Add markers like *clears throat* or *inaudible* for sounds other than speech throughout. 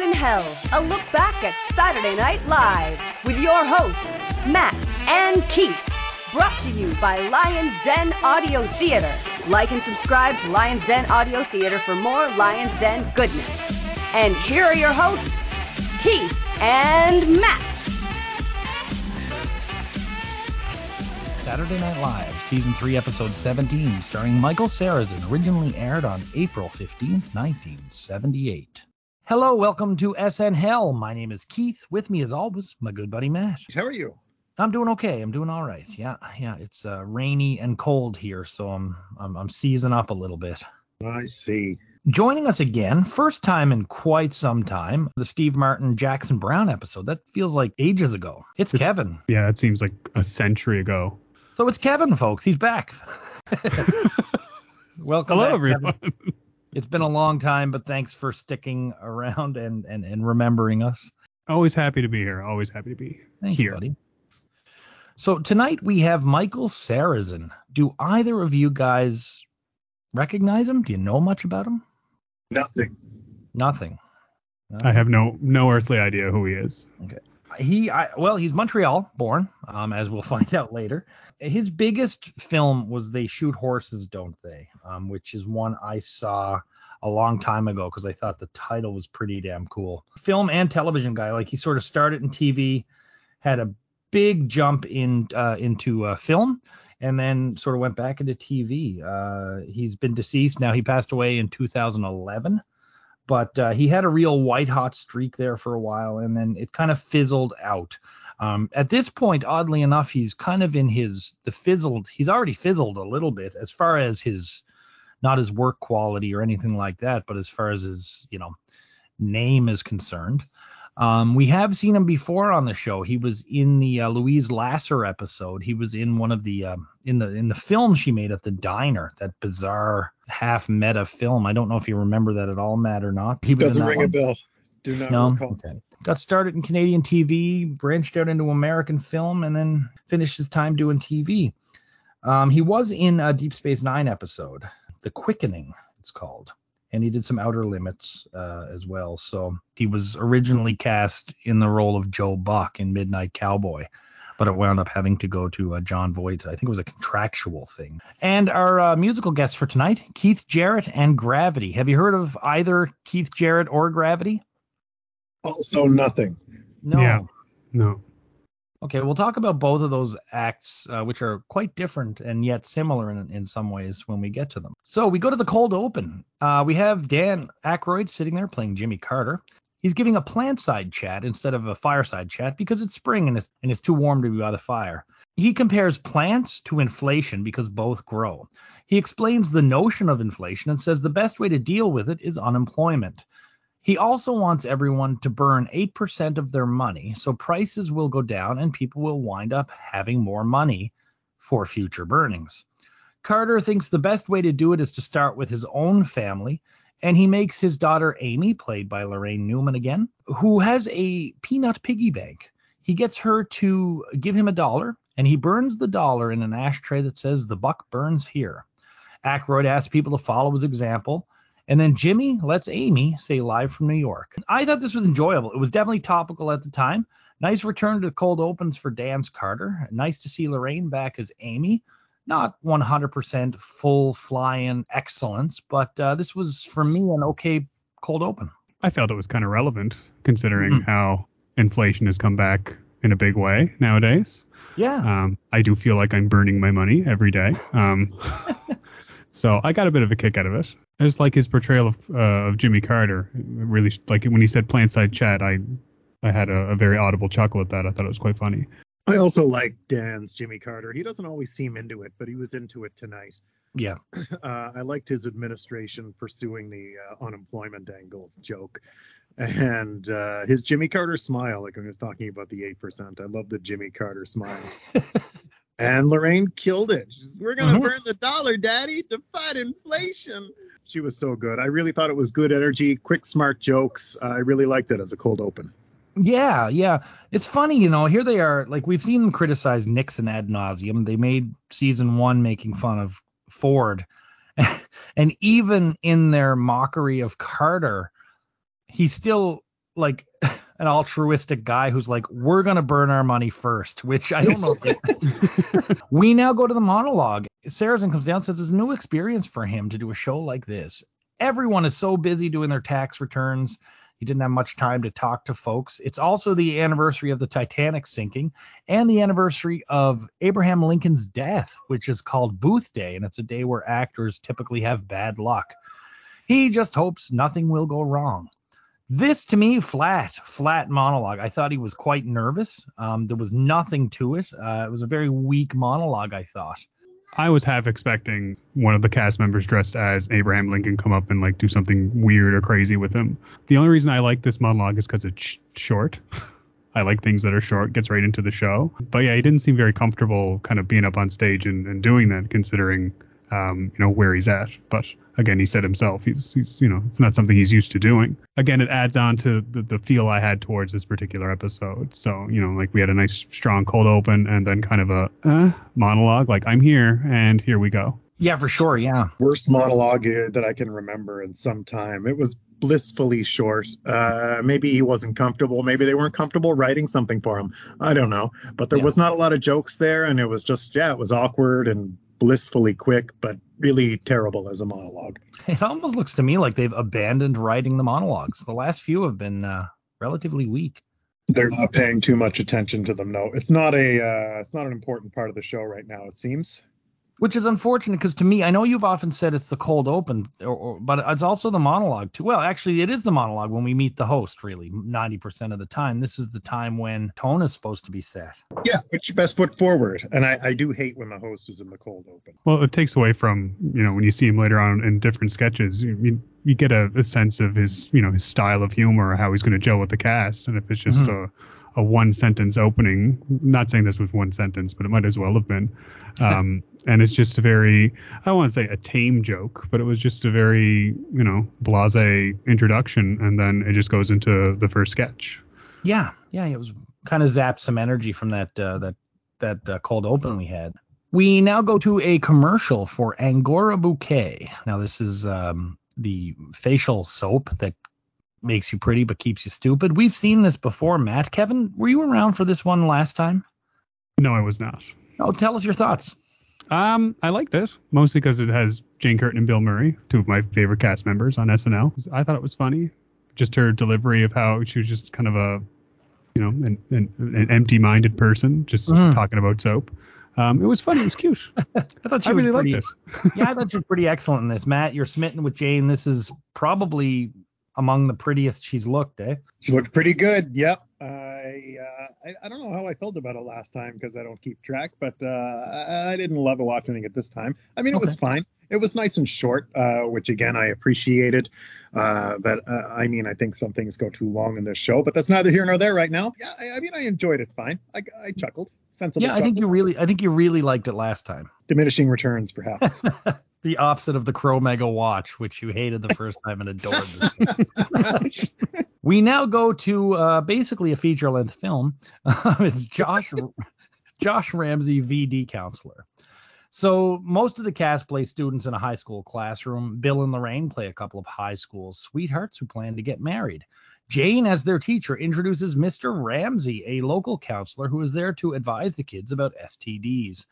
In hell, a look back at Saturday Night Live with your hosts, Matt and Keith. Brought to you by Lions Den Audio Theater. Like and subscribe to Lions Den Audio Theater for more Lions Den goodness. And here are your hosts, Keith and Matt. Saturday Night Live, Season 3, Episode 17, starring Michael Sarrazin, originally aired on April 15th, 1978. Hello, welcome to SN Hell. My name is Keith. With me, as always, my good buddy Matt. How are you? I'm doing okay. I'm doing all right. Yeah, yeah. It's uh, rainy and cold here, so I'm, I'm I'm seizing up a little bit. I see. Joining us again, first time in quite some time, the Steve Martin Jackson Browne episode. That feels like ages ago. It's, it's Kevin. Yeah, it seems like a century ago. So it's Kevin, folks. He's back. *laughs* *laughs* Welcome. Hello, back, everyone. Kevin. It's been a long time, but thanks for sticking around and, and, and remembering us. Always happy to be here. Always happy to be Thank here. Buddy. So tonight we have Michael Sarrazin. Do either of you guys recognize him? Do you know much about him? Nothing. Nothing. I uh, have no no earthly idea who he is. Okay. He, I, well, he's Montreal born, um, as we'll *laughs* find out later. His biggest film was They Shoot Horses, Don't They? Um, which is one I saw a long time ago because I thought the title was pretty damn cool. Film and television guy, like he sort of started in TV, had a big jump in uh, into uh, film, and then sort of went back into TV. Uh, he's been deceased now. He passed away in 2011 but uh, he had a real white hot streak there for a while, and then it kind of fizzled out. Um, at this point, oddly enough, he's kind of in his the fizzled. He's already fizzled a little bit as far as his not his work quality or anything like that, but as far as his you know name is concerned. Um, we have seen him before on the show. He was in the uh, Louise Lasser episode. He was in one of the um, in the in the film she made at the diner, that bizarre half meta film. I don't know if you remember that at all, Matt, or not. He was doesn't ring one. a bell. Do not no? recall. Okay. Got started in Canadian TV, branched out into American film, and then finished his time doing TV. Um, he was in a Deep Space Nine episode, The Quickening, it's called and he did some Outer Limits uh, as well. So he was originally cast in the role of Joe Buck in Midnight Cowboy, but it wound up having to go to uh, Jon Voight. I think it was a contractual thing. And our uh, musical guests for tonight, Keith Jarrett and Gravity. Have you heard of either Keith Jarrett or Gravity? Also nothing. No. Yeah. No. Okay, we'll talk about both of those acts, uh, which are quite different and yet similar in, in some ways when we get to them. So we go to the cold open. Uh, we have Dan Aykroyd sitting there playing Jimmy Carter. He's giving a plant side chat instead of a fireside chat because it's spring and it's, and it's too warm to be by the fire. He compares plants to inflation because both grow. He explains the notion of inflation and says the best way to deal with it is unemployment. He also wants everyone to burn 8% of their money, so prices will go down and people will wind up having more money for future burnings. Carter thinks the best way to do it is to start with his own family, and he makes his daughter Amy, played by Laraine Newman again, who has a peanut piggy bank. He gets her to give him a dollar, and he burns the dollar in an ashtray that says, The buck burns here. Aykroyd asks people to follow his example. And then Jimmy lets Amy say live from New York. I thought this was enjoyable. It was definitely topical at the time. Nice return to cold opens for Dan's Carter. Nice to see Laraine back as Amy. Not 100% full flying excellence, but uh, this was for me an okay cold open. I felt it was kind of relevant considering mm-hmm. how inflation has come back in a big way nowadays. Yeah. Um, I do feel like I'm burning my money every day. Um, *laughs* so I got a bit of a kick out of it. I just like his portrayal of, uh, of Jimmy Carter. Really, like when he said "plant side chat," I I had a, a, very audible chuckle at that. I thought it was quite funny. I also like Dan's Jimmy Carter. He doesn't always seem into it, but he was into it tonight. Yeah. *clears throat* Uh, I liked his administration pursuing the uh, unemployment angle joke, and uh, his Jimmy Carter smile, like when he was talking about the eight percent. I love the Jimmy Carter smile. *laughs* and Laraine killed it. Says, We're gonna mm-hmm. burn the dollar, Daddy, to fight inflation she was so good. I really thought it was good energy, quick, smart jokes. I really liked it as a cold open. Yeah, yeah. It's funny, you know, here they are. Like, we've seen them criticize Nixon ad nauseum. They made season one making fun of Ford. *laughs* and even in their mockery of Carter, he still like *laughs* an altruistic guy who's like, we're gonna burn our money first, which I don't know. *laughs* *laughs* we now go to the monologue. Sarrazin comes down says it's a new experience for him to do a show like this. Everyone is so busy doing their tax returns. He didn't have much time to talk to folks. It's also the anniversary of the Titanic sinking and the anniversary of Abraham Lincoln's death, which is called Booth Day, and it's a day where actors typically have bad luck. He just hopes nothing will go wrong. This to me, flat, flat monologue. I thought he was quite nervous. Um, there was nothing to it. Uh, it was a very weak monologue, I thought. I was half expecting one of the cast members dressed as Abraham Lincoln come up and like do something weird or crazy with him. The only reason I like this monologue is because it's sh- short. *laughs* I like things that are short, gets right into the show. But yeah, he didn't seem very comfortable kind of being up on stage and, and doing that, considering um, you know where he's at. But again, he said himself, he's, he's you know it's not something he's used to doing. Again, it adds on to the, the feel I had towards this particular episode. So you know, like we had a nice strong cold open and then kind of a uh, monologue, like I'm here and here we go. Yeah, for sure. Yeah. Worst monologue uh, that I can remember in some time. It was blissfully short. Uh, maybe he wasn't comfortable. Maybe they weren't comfortable writing something for him. I don't know. But there Yeah. was not a lot of jokes there, and it was just yeah, it was awkward and blissfully quick, but really terrible as a monologue. *laughs* It almost looks to me like they've abandoned writing the monologues. The last few have been uh, relatively weak. They're not paying too much attention to them. No, it's not a uh, it's not an important part of the show right now. It seems. Which is unfortunate because to me, I know you've often said it's the cold open, or, or, but it's also the monologue too. Well, actually, it is the monologue when we meet the host. Really, ninety percent of the time, this is the time when tone is supposed to be set. Yeah, put your best foot forward. And I, I do hate when the host is in the cold open. Well, it takes away from you know when you see him later on in different sketches, you you, you get a, a sense of his you know his style of humor or how he's going to gel with the cast. And if it's just mm-hmm. a a one sentence opening, not saying this was one sentence, but it might as well have been. Um, and it's just a very I don't want to say a tame joke, but it was just a very you know blase introduction, and then it just goes into the first sketch. Yeah, yeah, it was kind of zapped some energy from that uh, that that uh, cold open we had. We now go to a commercial for Angora Bouquet. Now this is um, the facial soap that makes you pretty but keeps you stupid. We've seen this before, Matt. Kevin, were you around for this one last time? No, I was not. Oh, tell us your thoughts. Um, I liked it mostly because it has Jane Curtin and Bill Murray, two of my favorite cast members on SNL. I thought it was funny, just her delivery of how she was just kind of a, you know, an, an, an empty-minded person just Mhm. talking about soap. Um, it was funny. It was cute. *laughs* I thought she I really pretty, liked it. *laughs* yeah, I thought she was pretty excellent in this. Matt, you're smitten with Jane. This is probably among the prettiest she's looked, eh? She looked pretty good. Yep. I, uh, I I don't know how I felt about it last time because I don't keep track, but uh, I, didn't love watching it this time. I mean, it was fine. It was nice and short, uh, which again I appreciated. Uh, but uh, I mean, I think some things go too long in this show, but that's neither here nor there right now. Yeah, I, I mean, I enjoyed it fine. I, I chuckled. Sensible. Yeah, I think you really, I think you really liked it last time. diminishing returns, perhaps. *laughs* the opposite of the Crow Mega watch, which you hated the first time and adored. *laughs* We now go to uh, basically a feature-length film. *laughs* it's Josh Josh Ramsey, VD counselor. So most of the cast play students in a high school classroom. Bill and Laraine play a couple of high school sweethearts who plan to get married. Jane, as their teacher, introduces Mr. Ramsey, a local counselor who is there to advise the kids about STDs.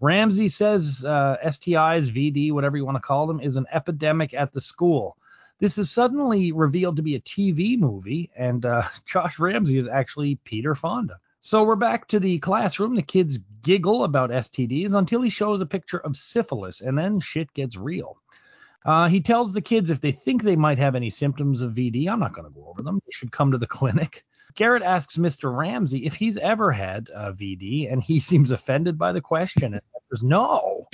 Ramsey says uh, STIs, VD, whatever you want to call them, is an epidemic at the school. This is suddenly revealed to be a TV movie, and uh, *laughs* Josh Ramsey is actually Peter Fonda. So we're back to the classroom. The kids giggle about STDs until he shows a picture of syphilis, and then shit gets real. Uh, he tells the kids if they think they might have any symptoms of VD, I'm not going to go over them. They should come to the *laughs* clinic. Garrett asks Mr. Ramsey if he's ever had uh, VD, and he *laughs* seems offended by the question and answers no.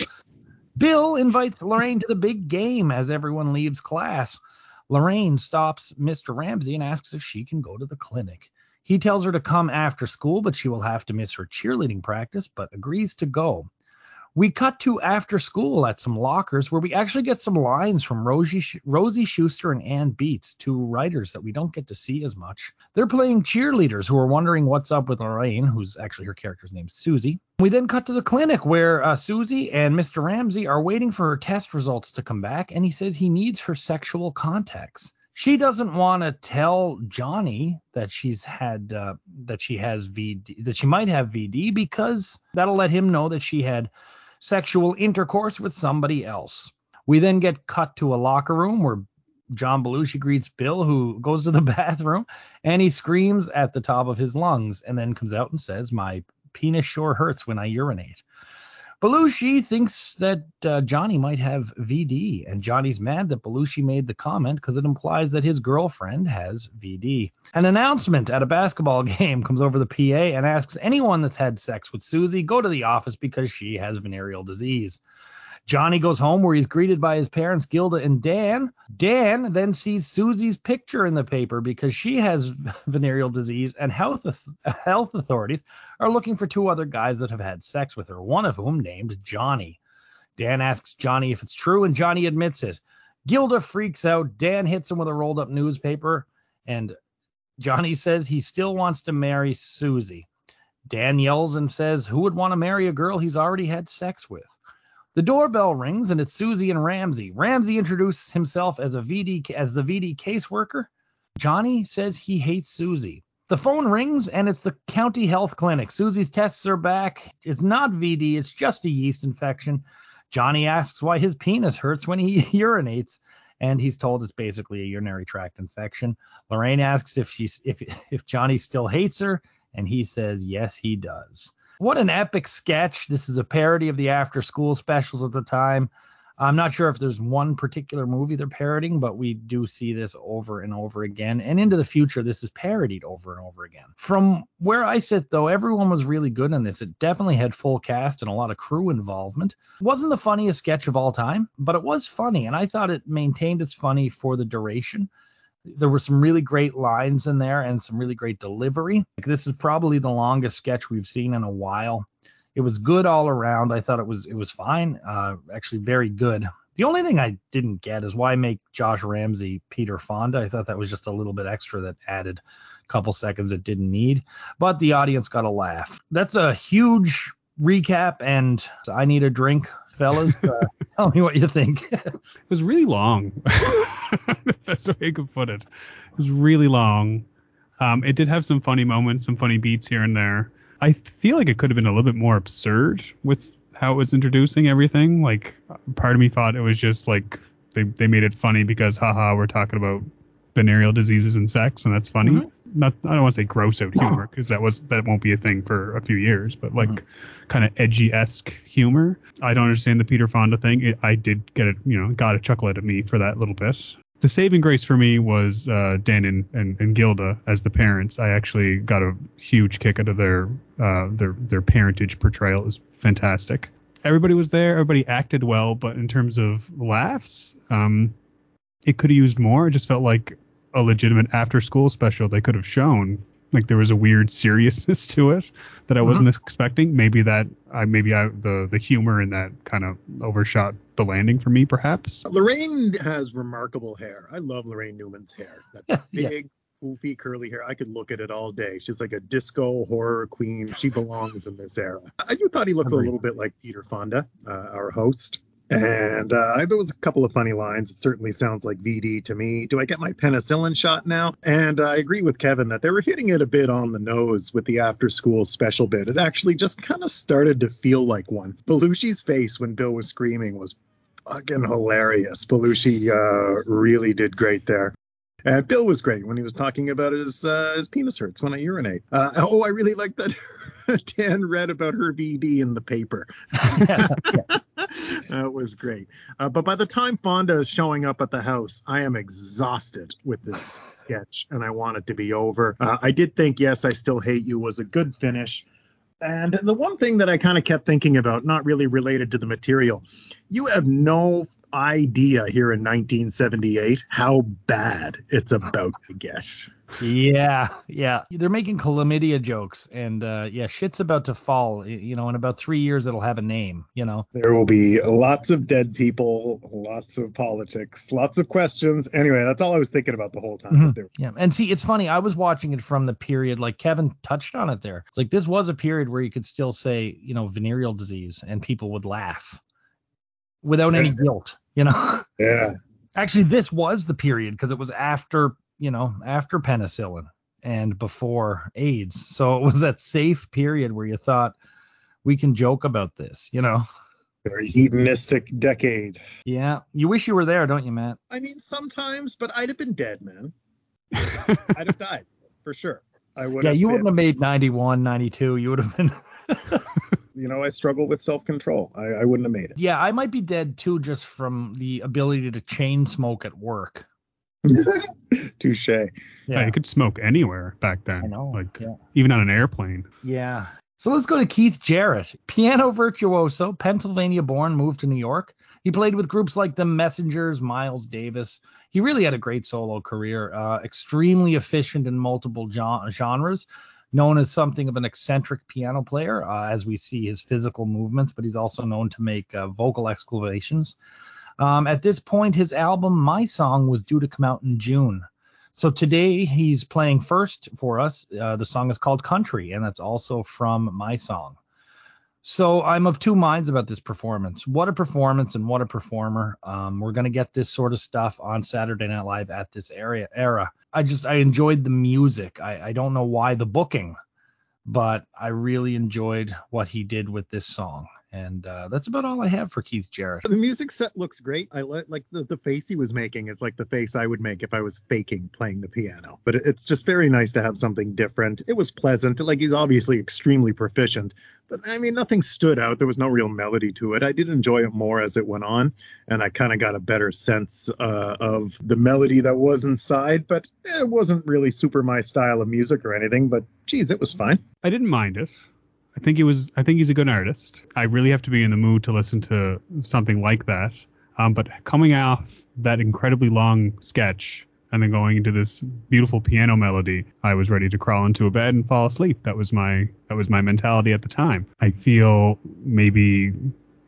Bill invites Laraine to the big game as everyone leaves class. Laraine stops Mr. Ramsey and asks if she can go to the clinic. He tells her to come after school, but she will have to miss her cheerleading practice, but agrees to go. We cut to after school at some lockers where we actually get some lines from Rosie, Rosie Shuster and Anne Beatts, two writers that we don't get to see as much. They're playing cheerleaders who are wondering what's up with Laraine, who's actually her character's name Susie. We then cut to the clinic where uh, Susie and Mr. Ramsey are waiting for her test results to come back, and he says he needs her sexual contacts. She doesn't want to tell Johnny that she's had uh, that she has VD that she might have VD because that'll let him know that she had sexual intercourse with somebody else. We then get cut to a locker room where John Belushi greets Bill, who goes to the *laughs* bathroom, and he screams at the top of his lungs and then comes out and says, My penis sure hurts when I urinate. Belushi thinks that uh, Johnny might have VD, and Johnny's mad that Belushi made the comment because it implies that his girlfriend has VD. An announcement at a basketball *laughs* game comes over the PA and asks anyone that's had sex with Susie go to the office because she has venereal disease. Johnny goes home where he's greeted by his parents, Gilda and Dan. Dan then sees Susie's picture in the paper because she has *laughs* venereal disease, and health health authorities are looking for two other guys that have had sex with her, one of whom named Johnny. Dan asks Johnny if it's true, and Johnny admits it. Gilda freaks out. Dan hits him with a rolled up newspaper, and Johnny says he still wants to marry Susie. Dan yells and says, Who would want to marry a girl he's already had sex with? The doorbell rings and it's Susie and Ramsey. Ramsey introduces himself as a VD as the VD caseworker. Johnny says he hates Susie. The phone rings and it's the county health clinic. Susie's tests are back. It's not VD, it's just a yeast infection. Johnny asks why his penis hurts when he *laughs* urinates, and he's told it's basically a urinary tract infection. Laraine asks if she's if if Johnny still hates her, and he says yes, he does. What an epic sketch. This is a parody of the after school specials at the time. I'm not sure if there's one particular movie they're parodying, but we do see this over and over again. And into the future, this is parodied over and over again. From where I sit, though, everyone was really good in this. It definitely had full cast and a lot of crew involvement. It wasn't the funniest sketch of all time, but it was funny, and I thought it maintained its funny for the duration there were some really great lines in there and some really great delivery. Like, this is probably the longest sketch we've seen in a while. It was good all around. I thought it was it was fine. Uh, actually, very good. The only thing I didn't get is why make Josh Ramsey Peter Fonda. I thought that was just a little bit extra that added a couple seconds it didn't need. But the audience got a laugh. That's a huge recap, and I need a drink fellas. Uh, *laughs* tell me what you think. *laughs* it was really long. *laughs* That's the way I could put it. It was really long. Um, it did have some funny moments, some funny beats here and there. I feel like it could have been a little bit more absurd with how it was introducing everything. Like, part of me thought it was just like they, they made it funny because, haha, we're talking about venereal diseases and sex, and that's funny. Mm-hmm. Not, I don't want to say gross out humor because that was that won't be a thing for a few years, but like mm-hmm. kind of edgy esque humor. I don't understand the Peter Fonda thing. It, I did get it, you know, got a chuckle out of me for that little bit. The saving grace for me was uh, Dan and, and, and, Gilda as the parents. I actually got a huge kick out of their uh, their their parentage portrayal. It was fantastic. Everybody was there. Everybody acted well, but in terms of laughs, um, it could have used more. It just felt like a legitimate after school special they could have shown. Like there was a weird seriousness *laughs* to it that I mm-hmm. wasn't expecting. Maybe that I maybe I the the humor in that kind of overshot the landing for me perhaps. Laraine has remarkable hair. I love Laraine Newman's hair. That *laughs* yeah, big yeah. poofy curly hair. I could look at it all day. She's like a disco horror queen. She belongs in this era. I do thought he looked a little bit like Peter Fonda, uh, our host. And uh, there was a couple of funny lines. It certainly sounds like VD to me. Do I get my penicillin shot now? And I agree with Kevin that they were hitting it a bit on the nose with the after school special bit. It actually just kind of started to feel like one. Belushi's face when Bill was screaming was fucking hilarious. Belushi uh, really did great there. And Bill was great when he was talking about his uh, his penis hurts when I urinate. Uh, oh, I really like that *laughs* Dan read about her VD in the paper. *laughs* *laughs* *laughs* that was great. Uh, but by the time Fonda is showing up at the house, I am exhausted with this *sighs* sketch and I want it to be over. Uh, I did think, yes, I Still Hate You was a good finish. And the one thing that I kind of kept thinking about, not really related to the material, you have no idea here in 1978 how bad it's about to get. Yeah, yeah. They're making chlamydia jokes, and uh, yeah, shit's about to fall. You know, in about three years, it'll have a name. You know, there will be lots of dead people, lots of politics, lots of questions. Anyway, that's all I was thinking about the whole time. Mm-hmm. Yeah, and see, it's funny. I was watching it from the period, like Kevin touched on it there. It's like this was a period where you could still say, you know, venereal disease, and people would laugh without any *laughs* guilt. You know. Yeah. Actually, this was the period because it was after, you know, after penicillin and before AIDS. So it was that safe period where you thought we can joke about this, you know. Very hedonistic decade. Yeah. You wish you were there, don't you, Matt? I mean, sometimes, but I'd have been dead, man. *laughs* I'd have died for sure. I would. Yeah, have you been, wouldn't have made 91, 92. You would have been. *laughs* You know, I struggle with self control. I, I wouldn't have made it. yeah, I might be dead too, just from the ability to chain smoke at work. *laughs* Touche. Yeah. you could smoke anywhere back then. I know. Like yeah. even on an airplane. Yeah. So let's go to Keith Jarrett, piano virtuoso, Pennsylvania born, moved to New York. He played with groups like the Messengers, Miles Davis. He really had a great solo career, uh, extremely efficient in multiple gen- genres, known as something of an eccentric piano player, uh, as we see his physical movements, but he's also known to make uh, vocal exclamations. Um, at this point, his album My Song was due to come out in June. So today he's playing first for us. Uh, the song is called Country, and that's also from My Song. So I'm of two minds about this performance. What a performance and what a performer. Um, we're gonna get this sort of stuff on Saturday Night Live at this area era. I just I enjoyed the music. I, I don't know why the booking, but I really enjoyed what he did with this song. And uh, that's about all I have for Keith Jarrett. The music set looks great. I like like the, the face he was making. It's like the face I would make if I was faking playing the piano. But it, it's just very nice to have something different. It was pleasant. Like he's obviously extremely proficient, but I mean nothing stood out. There was no real melody to it. I did enjoy it more as it went on, and I kind of got a better sense uh, of the melody that was inside. But it wasn't really super my style of music or anything. But geez, it was fine. I didn't mind it. I think he was. I think he's a good artist. I really have to be in the mood to listen to something like that. Um, but coming off that incredibly long sketch and then going into this beautiful piano melody, I was ready to crawl into a bed and fall asleep. That was my that was my mentality at the time. I feel maybe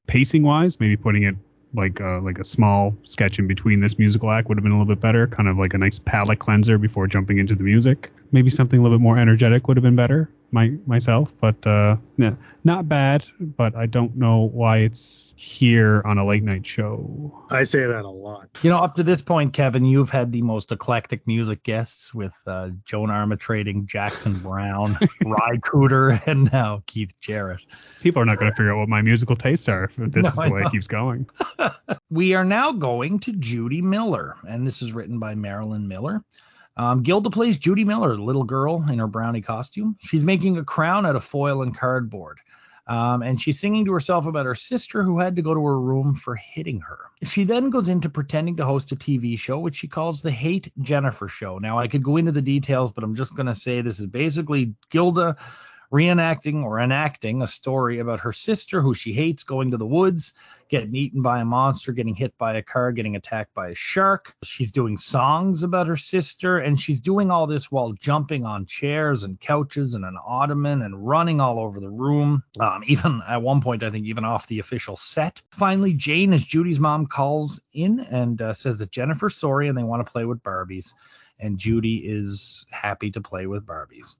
pacing wise, maybe putting it like uh, like a small sketch in between this musical act would have been a little bit better, kind of like a nice palate cleanser before jumping into the music. Maybe something a little bit more energetic would have been better, my myself. But uh, yeah, not bad. But I don't know why it's here on a late night show. I say that a lot. You know, up to this point, Kevin, you've had the most eclectic music guests with uh, Joan Armatrading, Jackson Browne, *laughs* Ry Cooder, and now Keith Jarrett. People are not going to figure out what my musical tastes are if this No, is the I way know. it keeps going. *laughs* We are now going to Judy Miller, and this is written by Marilyn Miller. Um, Gilda plays Judy Miller, a little girl in her brownie costume. She's making a crown out of foil and cardboard. Um, and she's singing to herself about her sister who had to go to her room for hitting her. She then goes into pretending to host a TV show, which she calls the Hate Jennifer Show. Now, I could go into the details, but I'm just going to say this is basically Gilda reenacting or enacting a story about her sister who she hates going to the woods, getting eaten by a monster, getting hit by a car, getting attacked by a shark. She's doing songs about her sister, and she's doing all this while jumping on chairs and couches and an ottoman and running all over the room. Um, even at one point, I think even off the official set. Finally, Jane, as Judy's mom, calls in and uh, says that Jennifer's sorry and they want to play with Barbies. And Judy is happy to play with Barbies.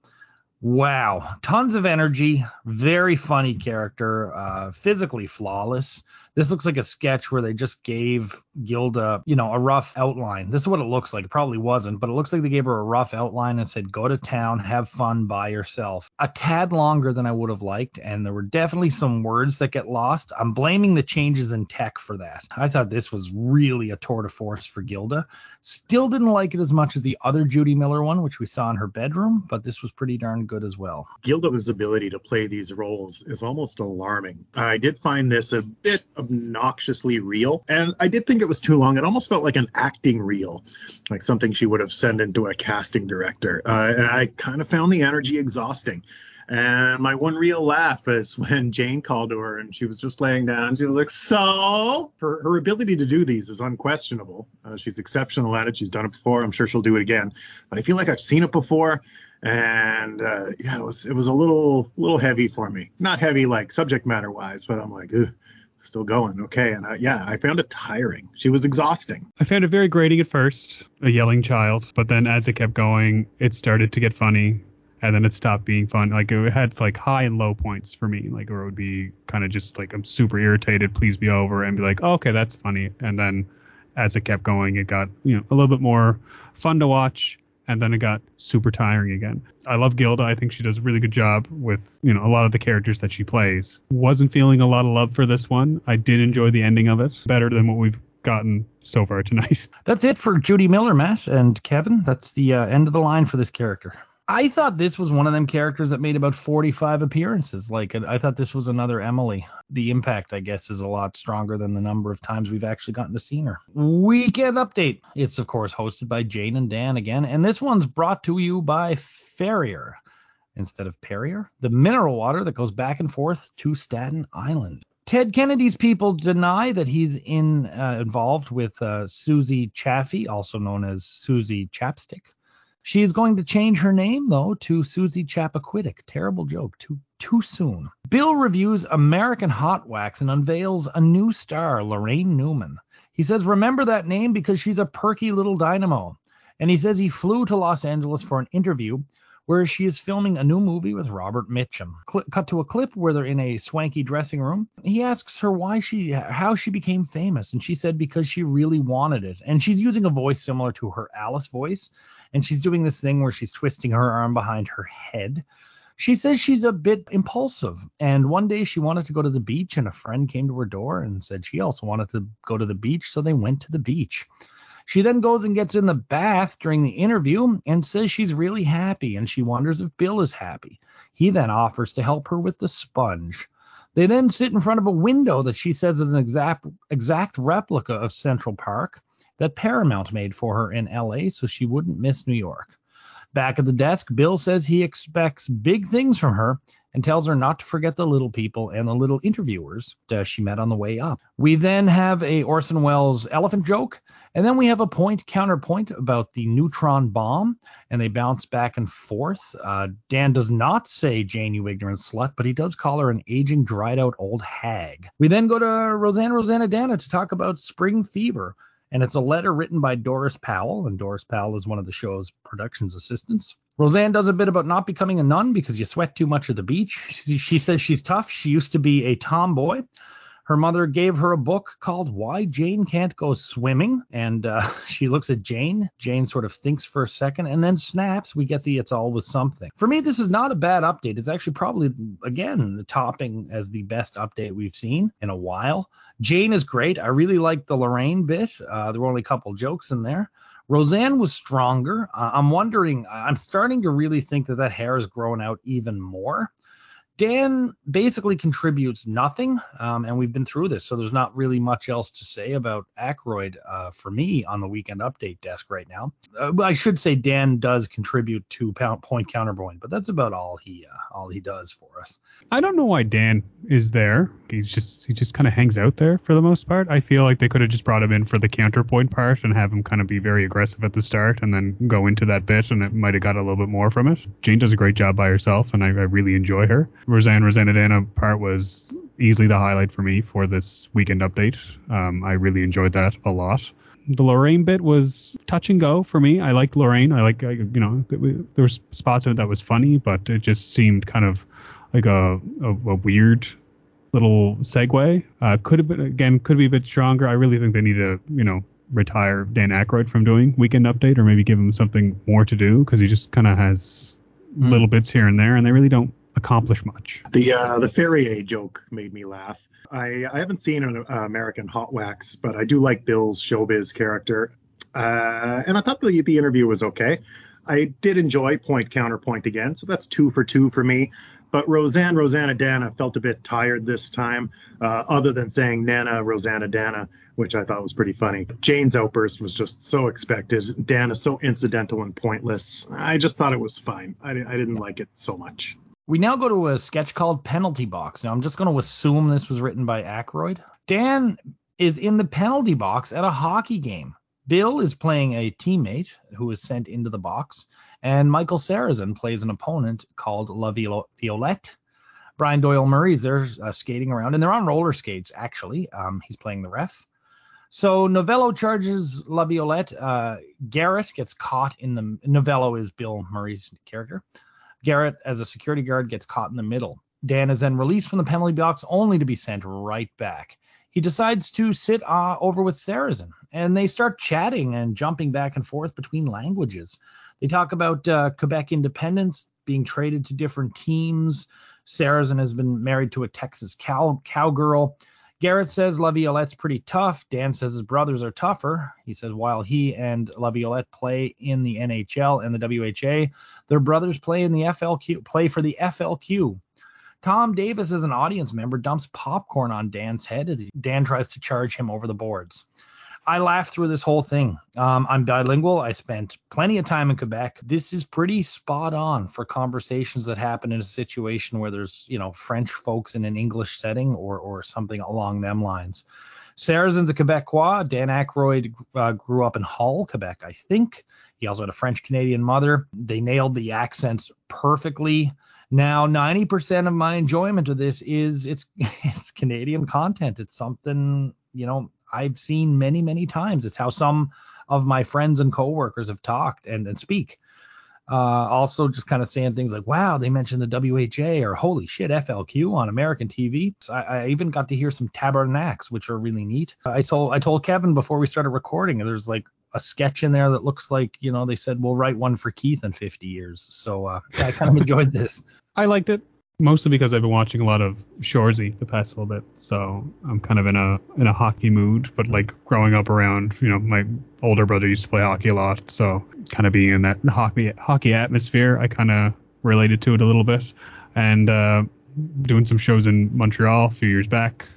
Wow, tons of energy, very funny character, uh, physically flawless. This looks like a sketch where they just gave Gilda, you know, a rough outline. This is what it looks like. It probably wasn't, but it looks like they gave her a rough outline and said, go to town, have fun by yourself. A tad longer than I would have liked, and there were definitely some words that get lost. I'm blaming the changes in tech for that. I thought this was really a tour de force for Gilda. Still didn't like it as much as the other Judy Miller one, which we saw in her bedroom, but this was pretty darn good as well. Gilda's ability to play these roles is almost alarming. I did find this a bit obnoxiously real, and I did think it was too long. It almost felt like an acting reel, like something she would have sent into a casting director. Uh, and I kind of found the energy exhausting. And my one real laugh is *laughs* when Jane called to her and she was just laying down. She was like, "So." Her her ability to do these is unquestionable. Uh, she's exceptional at it. She's done it before. I'm sure she'll do it again. But I feel like I've seen it before and uh, yeah, it was it was a little little heavy for me. Not heavy like subject matter wise, but I'm like, Ugh, still going, okay. And I, yeah, I found it tiring. She was exhausting. I found it very grating at first, a yelling child, but then as it kept going, it started to get funny, and then it stopped being fun. Like it had like high and low points for me. Like where it would be kind of just like I'm super irritated, please be over, and be like, oh, okay, that's funny, and then as it kept going, it got you know a little bit more fun to watch, and then it got super tiring again. I love Gilda. I think she does a really good job with you know a lot of the characters that she plays. Wasn't feeling a lot of love for this one. I did enjoy the ending of it better than what we've gotten so far tonight. *laughs* That's it for Judy Miller, Matt and Kevin. That's the uh, end of the line for this character. I thought this was one of them characters that made about 45 appearances. Like I thought this was another Emily. The impact, I guess, is a lot stronger than the number of times we've actually gotten to see her. Weekend update. It's of course hosted by Jane and Dan again, and this one's brought to you by Ferrier instead of Perrier, the mineral water that goes back and forth to Staten Island. Ted Kennedy's people deny that he's in uh, involved with uh, Susie Chaffee, also known as Susie Chapstick. She is going to change her name though to Susie Chappaquiddick. Terrible joke. Too too soon. Bill reviews American Hot Wax and unveils a new star, Laraine Newman. He says, "Remember that name because she's a perky little dynamo." And he says he flew to Los Angeles for an interview where she is filming a new movie with Robert Mitchum. Cl- cut to a clip where they're in a swanky dressing room. He asks her why she how she became famous and she said because she really wanted it. And she's using a voice similar to her Alice voice and she's doing this thing where she's twisting her arm behind her head. She says she's a bit impulsive, and one day she wanted to go to the beach, and a friend came to her door and said she also wanted to go to the beach, so they went to the beach. She then goes and gets in the bath during the interview and says she's really happy and she wonders if Bill is happy. He then offers to help her with the sponge. They then sit in front of a window that she says is an exact exact replica of Central Park that Paramount made for her in LA so she wouldn't miss New York. Back at the desk, Bill says he expects big things from her and tells her not to forget the little people and the little interviewers she met on the way up. We then have a Orson Welles elephant joke, and then we have a point counterpoint about the neutron bomb, and they bounce back and forth. Uh, Dan does not say Jane, you ignorant slut, but he does call her an aging, dried out old hag. We then go to Roseanne Roseannadanna to talk about spring fever. And it's a letter written by Doris Powell, and Doris Powell is one of the show's productions assistants. Roseanne does a bit about not becoming a nun because you sweat too much at the beach. She, she says she's tough. She used to be a tomboy. Her mother gave her a book called Why Jane Can't Go Swimming. And uh, *laughs* she looks at Jane. Jane sort of thinks for a second and then snaps. We get the It's All With Something. For me, this is not a bad update. It's actually probably, again, the topping as the best update we've seen in a while. Jane is great. I really like the Laraine bit. Uh, there were only a couple jokes in there. Roseanne was stronger. Uh, I'm wondering, I'm starting to really think that that hair has grown out even more. Dan basically contributes nothing, um, and we've been through this, so there's not really much else to say about Aykroyd uh, for me on the weekend update desk right now. Uh, I should say Dan does contribute to point counterpoint, but that's about all he uh, all he does for us. I don't know why Dan is there. He's just he just kind of hangs out there for the most part. I feel like they could have just brought him in for the counterpoint part and have him kind of be very aggressive at the start and then go into that bit, and it might have got a little bit more from it. Jane does a great job by herself, and I, I really enjoy her. Roseanne Roseannadanna part was easily the highlight for me for this weekend update. Um, I really enjoyed that a lot. The Laraine bit was touch and go for me. I liked Laraine. I like, you know, there was spots of it that was funny, but it just seemed kind of like a, a, a weird little segue. Uh, could have been again, could be a bit stronger. I really think they need to, you know, retire Dan Aykroyd from doing weekend update, or maybe give him something more to do because he just kind of has mm. little bits here and there, and they really don't accomplish much. The uh, the Farrier joke made me laugh. I, I haven't seen an uh, American Hot Wax, but I do like Bill's showbiz character, uh, and I thought the the interview was okay. I did enjoy point counterpoint again, so that's two for two for me. But Roseanne Roseannadanna felt a bit tired this time, uh, other than saying Nana Roseannadanna, which I thought was pretty funny. Jane's outburst was just so expected. Dan is so incidental and pointless. I just thought it was fine. I, I didn't like it so much. We now go to a sketch called Penalty Box. Now, I'm just going to assume this was written by Aykroyd. Dan is in the penalty box at a hockey game. Bill is playing a teammate who is sent into the box, and Michael Sarrazin plays an opponent called La Violette. Brian Doyle Murray's there uh, skating around, and they're on roller skates, actually. Um, he's playing the ref. So Novello charges La Violette. Uh, Garrett gets caught in the. Novello is Bill Murray's character. Garrett, as a security guard, gets caught in the middle. Dan is then released from the penalty box only to be sent right back he decides to sit uh, over with Sarrazin, and they start chatting and jumping back and forth between languages. They talk about uh, Quebec independence, being traded to different teams. Sarrazin has been married to a Texas cow cowgirl. Garrett says Laviolette's pretty tough. Dan says his brothers are tougher. He says while he and Laviolette play in the NHL and the WHA, their brothers play in the FLQ, play for the FLQ. Tom Davis, as an audience member, dumps popcorn on Dan's head as Dan tries to charge him over the boards. I laughed through this whole thing. Um, I'm bilingual. I spent plenty of time in Quebec. This is pretty spot on for conversations that happen in a situation where there's, you know, French folks in an English setting or or something along them lines. Sarrazin's a Quebecois. Dan Aykroyd uh, grew up in Hull, Quebec, I think. He also had a French Canadian mother. They nailed the accents perfectly. Now, 90% of my enjoyment of this is it's *laughs* it's Canadian content. It's something, you know, I've seen many, many times. It's how some of my friends and coworkers have talked and, and speak. Uh, also, just kind of saying things like, wow, they mentioned the WHA or holy shit, FLQ on American TV. So I, I, even got to hear some tabernacles, which are really neat. I told I told Kevin before we started recording, there's like a sketch in there that looks like, you know, they said we'll write one for Keith in 50 years. So uh, yeah, I kind of *laughs* enjoyed this. I liked it mostly because I've been watching a lot of Shoresy the past little bit, so I'm kind of in a in a hockey mood. But like growing up around, you know, my older brother used to play hockey a lot, so kind of being in that hockey hockey atmosphere, I kind of related to it a little bit. And uh, doing some shows in Montreal a few years back,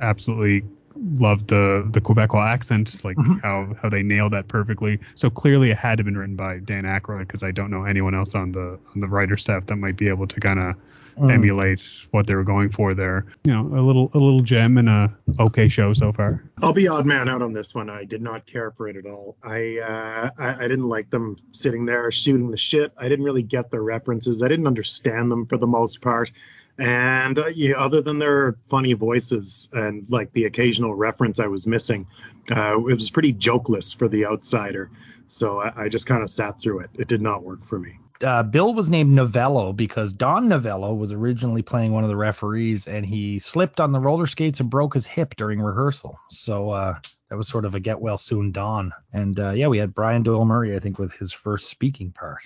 absolutely loved the the Quebecois accent, like mm-hmm. how how they nailed that perfectly. So clearly it had to have been written by Dan Aykroyd because I don't know anyone else on the on the writer staff that might be able to kind of mm. emulate what they were going for there. You know, a little a little gem and a okay show so far. I'll be odd man out on this one. I did not care for it at all. I uh, I, I didn't like them sitting there shooting the shit. I didn't really get their references. I didn't understand them for the most part. And uh, yeah, other than their funny voices and like the occasional reference I was missing, uh, it was pretty jokeless for the outsider. So I, I just kind of sat through it. It did not work for me. Uh, Bill was named Novello because Don Novello was originally playing one of the referees and he slipped on the roller skates and broke his hip during rehearsal. So uh, that was sort of a get well soon Don. And uh, yeah, we had Brian Doyle Murray, I think, with his first speaking part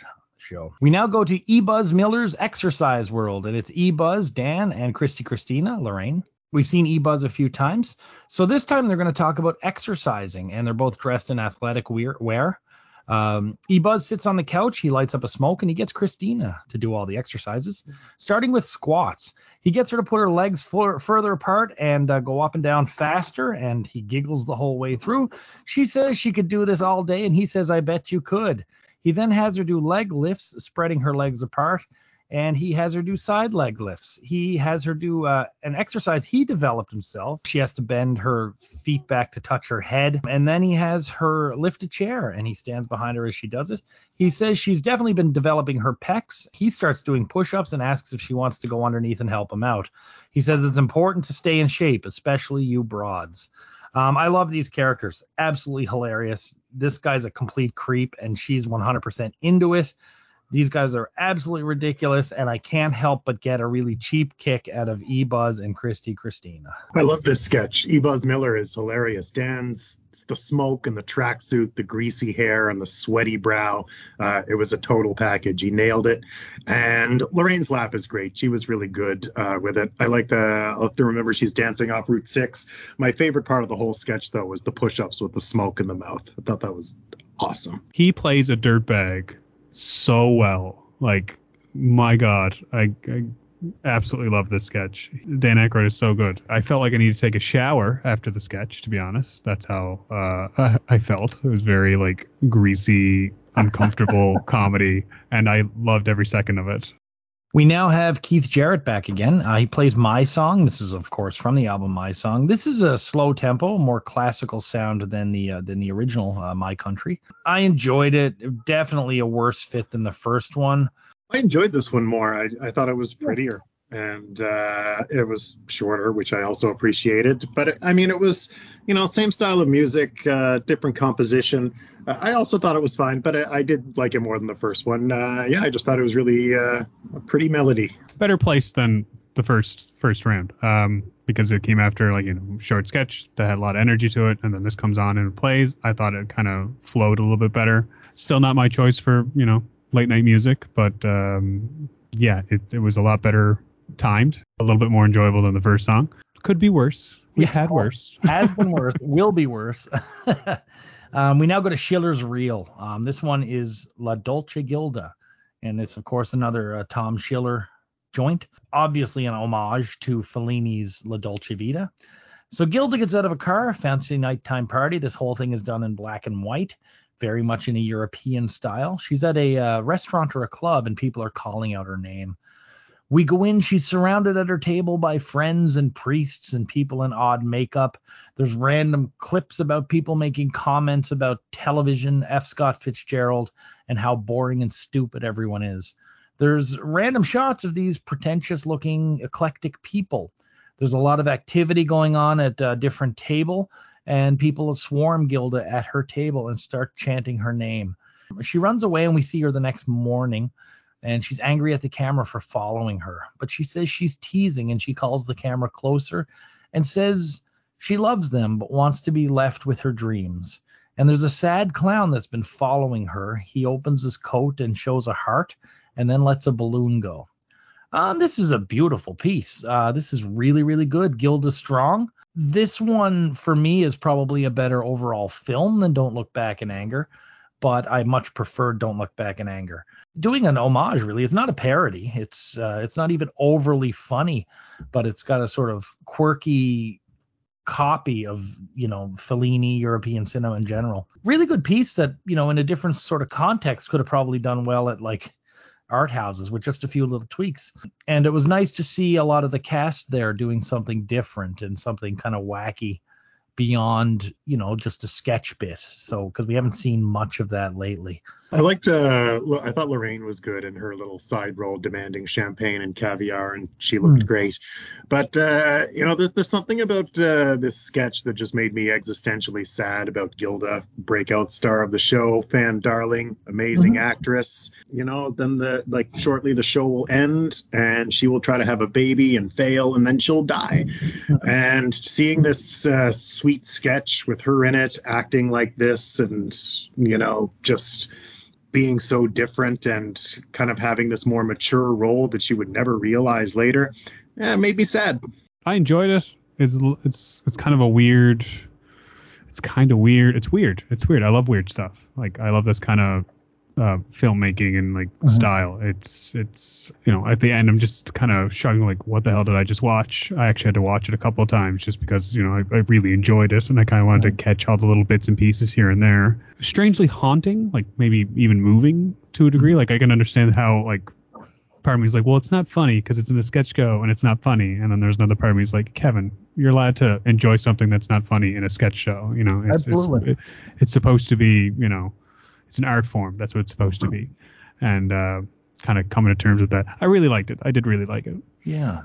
show. We now go to eBuzz Miller's Exercise World, and it's eBuzz, Dan, and Christy Christina, Laraine. We've seen eBuzz a few times. So this time they're going to talk about exercising, and they're both dressed in athletic wear. Um, eBuzz sits on the couch, he lights up a smoke, and he gets Christina to do all the exercises, starting with squats. He gets her to put her legs further apart and uh, go up and down faster, and he giggles the whole way through. She says she could do this all day, and he says, I bet you could. He then has her do leg lifts, spreading her legs apart, and he has her do side leg lifts. He has her do uh, an exercise he developed himself. She has to bend her feet back to touch her head, and then he has her lift a chair, and he stands behind her as she does it. He says she's definitely been developing her pecs. He starts doing push-ups and asks if she wants to go underneath and help him out. He says it's important to stay in shape, especially you broads. Um, I love these characters. Absolutely hilarious. This guy's a complete creep, and she's 100% into it. These guys are absolutely ridiculous, and I can't help but get a really cheap kick out of E Buzz and Christy Christina. I love this sketch. E Buzz Miller is hilarious. Dan's the smoke and the tracksuit, the greasy hair and the sweaty brow. Uh, it was a total package. He nailed it. And Laraine's laugh is great. She was really good uh, with it. I like the. I'll have to remember she's dancing off Route Six. My favorite part of the whole sketch though was the push-ups with the smoke in the mouth. I thought that was awesome. He plays a dirtbag so well. Like, my God, I, I absolutely love this sketch. Dan Aykroyd is so good. I felt like I needed to take a shower after the sketch, to be honest. That's how uh, *laughs* I felt. It was very like greasy, *laughs* uncomfortable comedy, and I loved every second of it. We now have Keith Jarrett back again. Uh, he plays My Song. This is, of course, from the album My Song. This is a slow tempo, more classical sound than the uh, than the original uh, My Country. I enjoyed it. Definitely a worse fit than the first one. I enjoyed this one more. I, I thought it was prettier and uh, it was shorter, which I also appreciated. But it, I mean, it was you know same style of music, uh, different composition. Uh, I also thought it was fine, but I, I, did like it more than the first one. Uh, yeah, I just thought it was really uh, a pretty melody. Better place than the first first round um, because it came after like you know short sketch that had a lot of energy to it, and then this comes on and plays. I thought it kind of flowed a little bit better. Still not my choice for you know late night music, but um, yeah, it, it was a lot better timed, a little bit more enjoyable than the first song. Could be worse. We Yeah, had worse. *laughs* has been worse, will be worse. *laughs* um, we now go to Schiller's Reel. Um, this one is La Dolce Gilda, and it's of course another uh, Tom Schiller joint, obviously an homage to Fellini's La Dolce Vita. So Gilda gets out of a car, fancy nighttime party. This whole thing is done in black and white, very much in a European style. She's at a uh, restaurant or a club, and people are calling out her name. We go in, she's surrounded at her table by friends and priests and people in odd makeup. There's random clips about people making comments about television, F. Scott Fitzgerald, and how boring and stupid everyone is. There's random shots of these pretentious looking, eclectic people. There's a lot of activity going on at a different table, and people swarm Gilda at her table and start chanting her name. She runs away, and we see her the next morning and she's angry at the camera for following her. But she says she's teasing and she calls the camera closer and says she loves them but wants to be left with her dreams. And there's a sad clown that's been following her. He opens his coat and shows a heart and then lets a balloon go. Um, this is a beautiful piece. Uh, this is really, really good. Gilda Strong. This one, for me, is probably a better overall film than Don't Look Back in Anger, but I much prefer Don't Look Back in Anger doing an homage really it's not a parody it's uh, it's not even overly funny but it's got a sort of quirky copy of you know Fellini European cinema in general really good piece that you know in a different sort of context could have probably done well at like art houses with just a few little tweaks. And it was nice to see a lot of the cast there doing something different and something kind of wacky beyond you know just a sketch bit so because we haven't seen much of that lately I liked. Uh, I thought Laraine was good in her little side role, demanding champagne and caviar, and she looked Hmm. great. But uh, you know, there's there's something about uh, this sketch that just made me existentially sad about Gilda, breakout star of the show, fan darling, amazing Mhm. actress. You know, then the like shortly the show will end, and she will try to have a baby and fail, and then she'll die. and seeing this uh, sweet sketch with her in it, acting like this, and you know, just being so different and kind of having this more mature role that she would never realize later, eh, made me sad. I enjoyed it. It's it's it's kind of a weird. It's kind of weird. It's weird. It's weird. I love weird stuff. Like I love this kind of uh, filmmaking and like Mhm. style. It's it's you know at the end I'm just kind of shrugging like what the hell did I just watch? I actually had to watch it a couple of times just because you know I, I really enjoyed it and I kind of wanted to catch all the little bits and pieces here and there. Strangely haunting, like maybe even moving to a degree. Like I can understand how like part of me is like, well, it's not funny because it's in a sketch go and it's not funny. And then there's another part of me is like, Kevin, you're allowed to enjoy something that's not funny in a sketch show. You know, it's Absolutely. it's, it's supposed to be, you know, it's an art form. That's what it's supposed to be. And uh, kind of coming to terms with that. I really liked it. I did really like it. Yeah.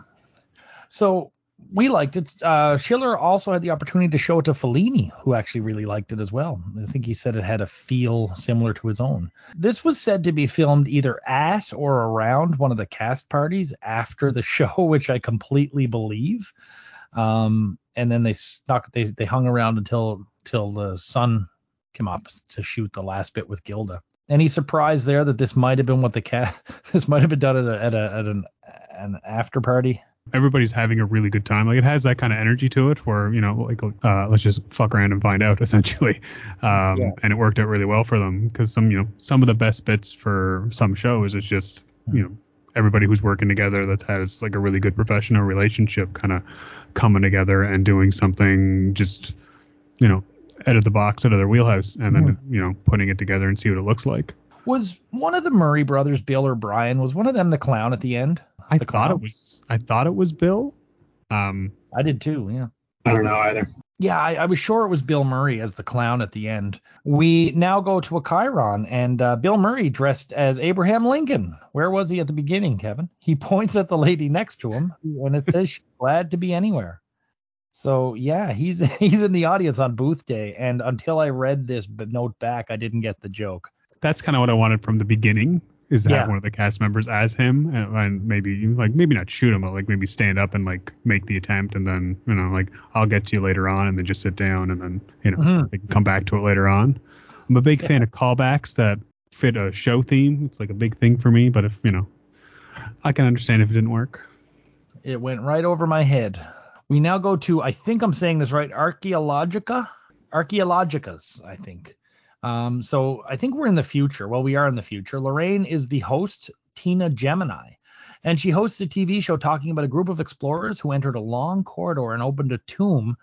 So we liked it. Uh, Schiller also had the opportunity to show it to Fellini, who actually really liked it as well. I think he said it had a feel similar to his own. This was said to be filmed either at or around one of the cast parties after the *laughs* show, which I completely believe. Um, and then they stuck they they hung around until till the sun came up to shoot the last bit with Gilda. Any surprise there that this might have been what the cat *laughs* this might have been done at a, at a at an an after party? Everybody's having a really good time. Like it has that kind of energy to it, where you know, like uh, let's just fuck around and find out, *laughs* essentially. Um, Yeah. And it worked out really well for them because some, you know, some of the best bits for some shows is just, you know, everybody who's working together that has like a really good professional relationship, kind of coming together and doing something just, you know, out of the box, out of their wheelhouse, and then you know, putting it together and see what it looks like. Was one of the Murray brothers, Bill or Brian, was one of them the clown at the end? I The thought clown? it was, I thought it was Bill. Um, I did too, yeah. I don't know either. Yeah, I, I was sure it was Bill Murray as the clown at the end. We now go to a Chiron, and uh, Bill Murray dressed as Abraham Lincoln. Where was he at the beginning, Kevin? He *laughs* points at the lady next to him, and it says, "She's "Glad to be anywhere." So yeah, he's *laughs* he's in the audience on Booth Day, and until I read this note back, I didn't get the joke. that's kind of what I wanted from the beginning is to Yeah. have one of the cast members as him and, and maybe like maybe not shoot him but like maybe stand up and like make the attempt and then you know like I'll get to you later on and then just sit down and then you know Mhm. they can come back to it later on. I'm a big fan of callbacks that fit a show theme. It's like a big thing for me, but if you know I can understand if it didn't work. It went right over my head. We now go to, I think I'm saying this right, Archaeologica? Archaeologicas, I think. Um, so I think we're in the future. Well, we are in the future. Laraine is the host, Tina Gemini. And she hosts a TV show talking about a group of explorers who entered a long corridor and opened a tomb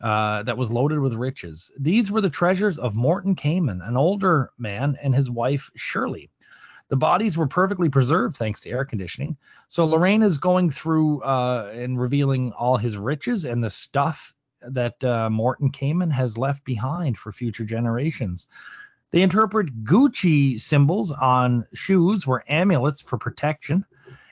uh, that was loaded with riches. These were the treasures of Morton Kamen, an older man, and his wife, Shirley. The bodies were perfectly preserved thanks to air conditioning. So Laraine is going through uh, and revealing all his riches and the stuff that uh, Morton Kamen has left behind for future generations. They interpret Gucci symbols on shoes were amulets for protection,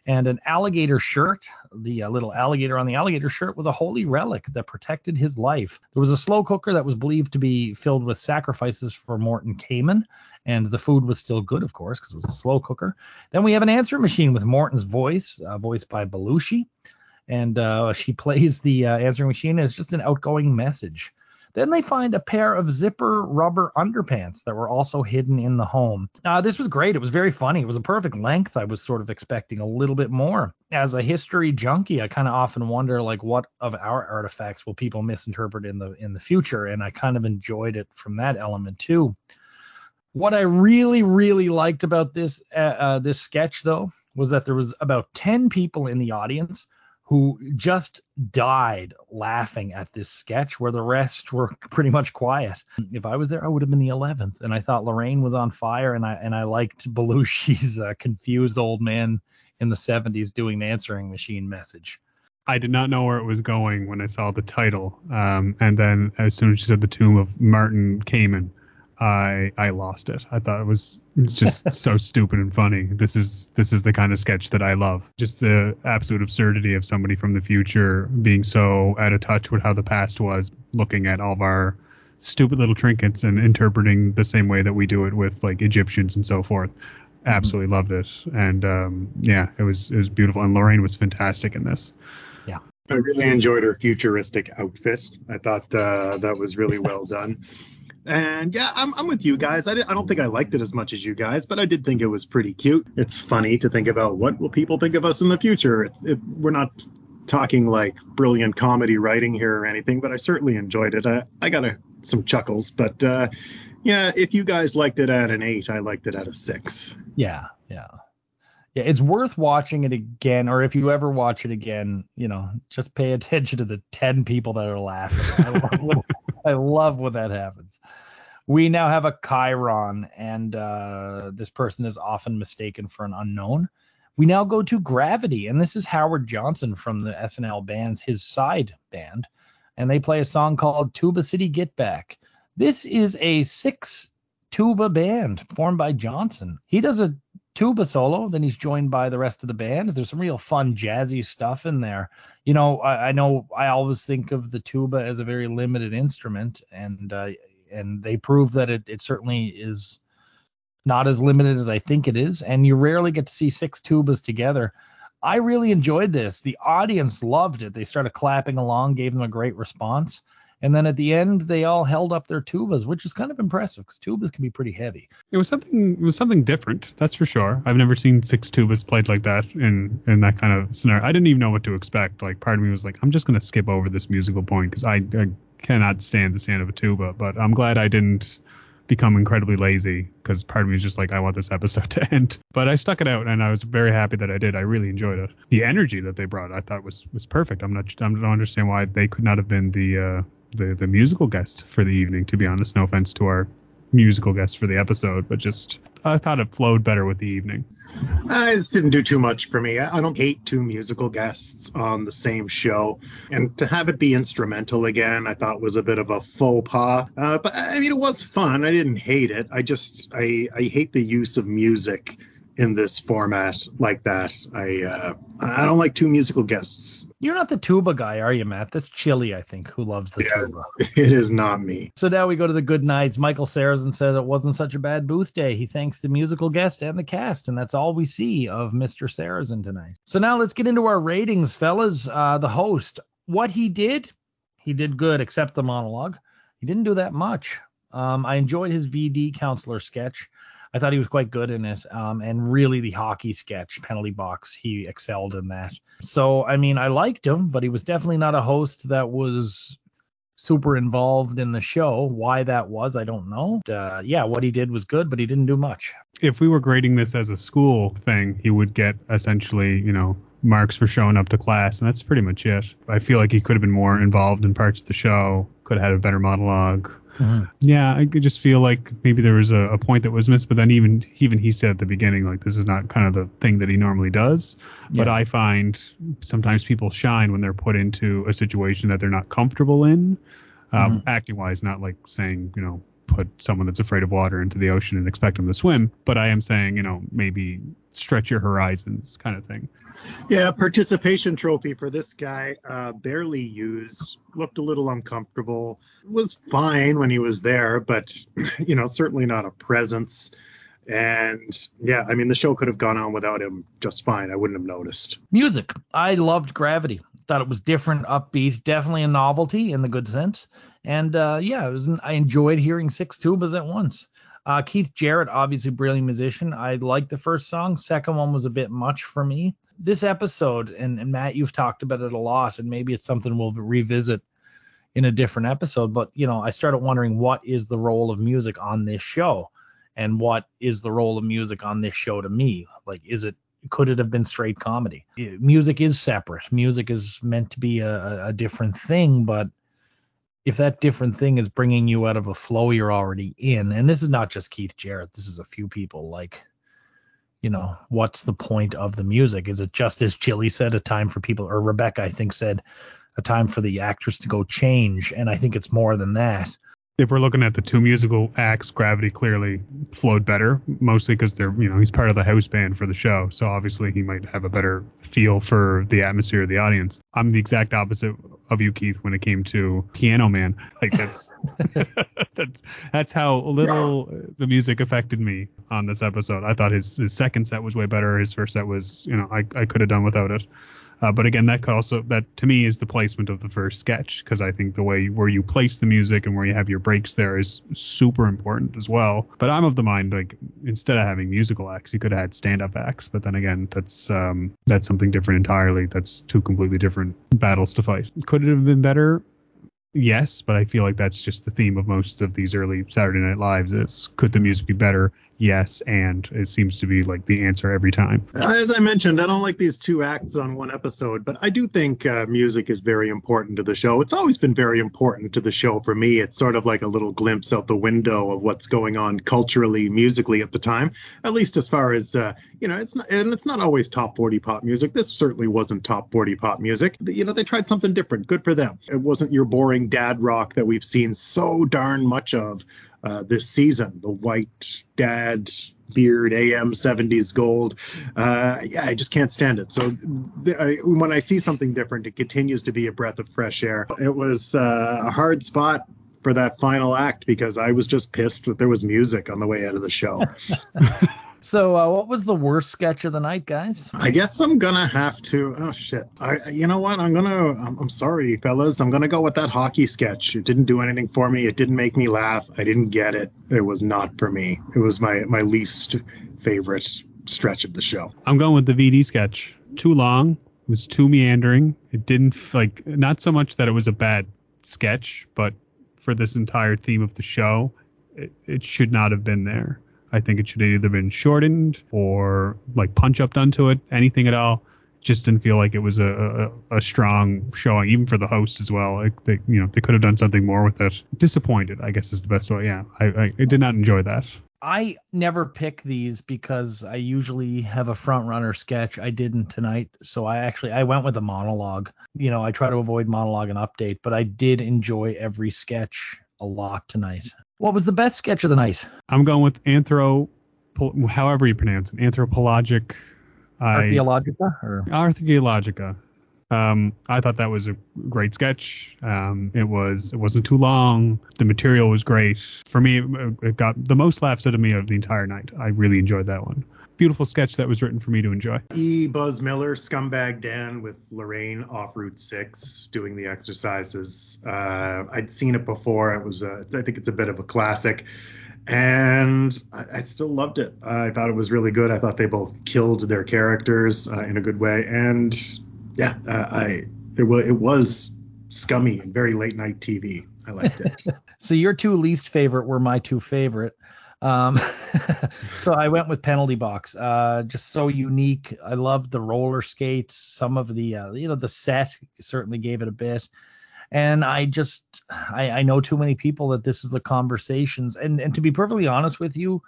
and an alligator shirt, the uh, little alligator on the alligator shirt, was a holy relic that protected his life. There was a slow cooker that was believed to be filled with sacrifices for Morton Kamen, and the food was still good, of course, because it was a slow cooker. Then we have an answering machine with Morton's voice, uh, voiced by Belushi, and uh, she *laughs* plays the uh, answering machine as just an outgoing message. Then they find a pair of zipper rubber underpants that were also hidden in the home. Uh, this was great. It was very funny. It was a perfect length. I was sort of expecting a little bit more. As a history junkie, I kind of often wonder like what of our artifacts will people misinterpret in the in the future, and I kind of enjoyed it from that element too. What I really really liked about this uh, uh, this sketch though was that there was about 10 people in the audience who just died laughing at this sketch where the rest were *laughs* pretty much quiet. If I was there, I would have been the 11th. And I thought Laraine was on fire and I and I liked Belushi's uh, confused old man in the 70s doing the answering machine message. I did not know where it was going when I saw the title. Um, and then as soon as she said the tomb of Martin Kamen, I I lost it. I thought it was it's just *laughs* so stupid and funny. This is this is the kind of sketch that I love. Just the absolute absurdity of somebody from the future being so out of touch with how the past was, looking at all of our stupid little trinkets and interpreting the same way that we do it with like Egyptians and so forth. Absolutely loved it. And um, yeah, it was it was beautiful. And Laraine was fantastic in this. Yeah. I really enjoyed her futuristic outfit. I thought uh, that was really well done. And yeah, I'm, I'm with you guys. I, di- I don't think I liked it as much as you guys, but I did think it was pretty cute. It's funny to think about what will people think of us in the future. It's it, we're not talking like brilliant comedy writing here or anything, but I certainly enjoyed it. I, I got a, some chuckles, but uh, yeah, if you guys liked it at an eight, I liked it at a six. Yeah, yeah. Yeah, it's worth watching it again, or if you ever watch it again, you know, just pay attention to the 10 people that are laughing. *laughs* *laughs* I love, when, that happens. We now have a Chiron, and uh, this person is often mistaken for an unknown. We now go to Gravity, and this is Howard Johnson from the SNL band's his side band, and they play a song called Tuba City Gitback. This is a six tuba band formed by Johnson. He does a tuba solo, then he's joined by the rest of the band. There's some real fun jazzy stuff in there. You know, I, I know I always think of the tuba as a very limited instrument, and uh, and they prove that it, it certainly is not as limited as I think it is. And you rarely get to see six tubas together. I really enjoyed this. The audience loved it. They started clapping along, gave them a great response. And then at the end, they all held up their tubas, which is kind of impressive because tubas can be pretty heavy. It was something. It was something different. That's for sure. I've never seen six tubas played like that in in that kind of scenario. I didn't even know what to expect. Like part of me was like, I'm just gonna skip over this musical point because I, I cannot stand the sound of a tuba. But I'm glad I didn't become incredibly lazy because part of me was just like, I want this *laughs* episode to end. But I stuck it out and I was very happy that I did. I really enjoyed it. The energy that they brought, I thought was was perfect. I'm not. I don't understand why they could not have been the. Uh, the the musical guest for the evening. To be honest, no offense to our musical guest for the episode, but just I thought it flowed better with the evening. Uh, this didn't do too much for me. I don't hate two musical guests on the same show, and to have it be instrumental again, I thought was a bit of a faux pas. Uh, but I mean, it was fun. I didn't hate it. I just I I hate the use of music in this format like that. I uh, I don't like two musical guests. You're not the tuba guy, are you, Matt? That's Chili, I think, who loves the Yeah, tuba. *laughs* it is not me. So now we go to the good nights. Michael Sarrazin says it wasn't such a bad booth day. He thanks the musical guest and the cast, and that's all we see of Mr. Sarrazin tonight. So now let's get into our ratings, fellas. Uh, the host, what he did, he did good, except the monologue. He didn't do that much. Um, I enjoyed his VD counselor sketch. I thought he was quite good in it. Um, and really the hockey sketch, penalty box, he excelled in that. So, I mean, I liked him, but he was definitely not a host that was super involved in the show. Why that was, I don't know. Uh, yeah, what he did was good, but he didn't do much. If we were grading this as a school thing, he would get essentially, you know, marks for showing up to class, and that's pretty much it. I feel like he could have been more involved in parts of the show, could have had a better monologue. Yeah, I could just feel like maybe there was a, a point that was missed, but then even even he said at the beginning like this is not kind of the thing that he normally does. But I find sometimes people shine when they're put into a situation that they're not comfortable in, um, acting wise, not like saying you know put someone that's afraid of water into the ocean and expect them to swim, but I am saying you know maybe stretch your horizons kind of thing. Yeah, participation trophy for this guy. Uh, barely used. Looked a little uncomfortable. Was fine when he was there, but *clears throat* you know certainly not a presence. And yeah, I mean the show could have gone on without him just fine. I wouldn't have noticed. Music. I loved Gravity. Thought it was different, upbeat, definitely a novelty in the good sense. And uh, yeah, it was. I enjoyed hearing six tubas at once. Uh, Keith Jarrett, obviously brilliant musician. I liked the first song. Second one was a bit much for me. This episode, and, and Matt, you've talked about it a lot, and maybe it's something we'll revisit in a different episode. But you know, I started wondering what is the role of music on this show, and what is the role of music on this show to me? Like, is it could it have been straight comedy? Yeah, Music is separate. Music is meant to be a- a different thing, but if that different thing is bringing you out of a flow you're already in, and this is not just Keith Jarrett, this is a few people. Like, you know, what's the point of the music? Is it just as Chili said, a time for people, or Rebecca I think said, a time for the actors to go change? And I think it's more than that. If we're looking at the two musical acts, Gravity clearly flowed better, mostly because they're, you know, he's part of the house band for the show, so obviously he might have a better feel for the atmosphere of the audience. I'm the exact opposite of you, Keith, when it came to Piano Man. Like that's *laughs* that's that's how little the music affected me on this episode. I thought his his second set was way better. His first set was, you know, I I could have done without it. Uh, but again, that could also that to me is the placement of the first sketch because I think the way where you place the music and where you have your breaks there is super important as well. But I'm of the mind like instead of having musical acts, you could have had stand-up acts. But then again, that's um, that's something different entirely. That's two completely different battles to fight. Could it have been better? Yes, but I feel like that's just the theme of most of these early Saturday Night Lives. Is could the music be better? Yes, and it seems to be like the answer every time. As I mentioned, I don't like these two acts on one episode, but I do think uh, music is very important to the show. It's always been very important to the show for me. It's sort of like a little glimpse out the window of what's going on culturally, musically at the time. At least as far as uh, you know, it's not, and it's not always top 40 pop music. This certainly wasn't top 40 pop music. You know, they tried something different. Good for them. It wasn't your boring dad rock that we've seen so darn much of uh, this season. The white dad beard AM 70s gold. Uh, yeah, I just can't stand it. So th- I, when I see something different, it continues to be a breath of fresh air. It was uh, a hard spot for that final act because I was just pissed that there was music on the way out of the show. *laughs* So, uh, what was the worst sketch of the night, guys? I guess I'm gonna have to. Oh shit! I, you know what? I'm gonna. I'm, I'm sorry, fellas. I'm gonna go with that hockey sketch. It didn't do anything for me. It didn't make me laugh. I didn't get it. It was not for me. It was my my least favorite stretch of the show. I'm going with the VD sketch. Too long. It was too meandering. It didn't like not so much that it was a bad sketch, but for this entire theme of the show, it, it should not have been there. I think it should have either been shortened or like punch up done to it, anything at all. Just didn't feel like it was a, a, a strong showing, even for the host as well. Like they, you know, they could have done something more with it. Disappointed, I guess, is the best way. Yeah, I, I, I did not enjoy that. I never pick these because I usually have a front runner sketch. I didn't tonight, so I actually I went with a monologue. You know, I try to avoid monologue and update, but I did enjoy every sketch a lot tonight. What was the best sketch of the night? I'm going with anthropo, however you pronounce it, anthropologic. I, Archaeologica or Archaeologica. Um, I thought that was a great sketch. Um, it was it wasn't too long. The material was great. For me, it, got the most laughs out of me of the entire night. I really enjoyed that one. Beautiful sketch that was written for me to enjoy. E. Buzz Miller, Scumbag Dan with Laraine off Route 6 doing the exercises. Uh, I'd seen it before. It was, a, I think it's a bit of a classic. And I, I still loved it. I thought it was really good. I thought they both killed their characters uh, in a good way. And yeah, uh, I it was it was scummy and very late night TV. I liked it. *laughs* so your two least favorite were my two favorite. Um, *laughs* so I went with penalty box. Uh, just so unique. I loved the roller skates. Some of the uh, you know the set certainly gave it a bit. And I just I, I know too many people that this is the conversations. And and to be perfectly honest with you,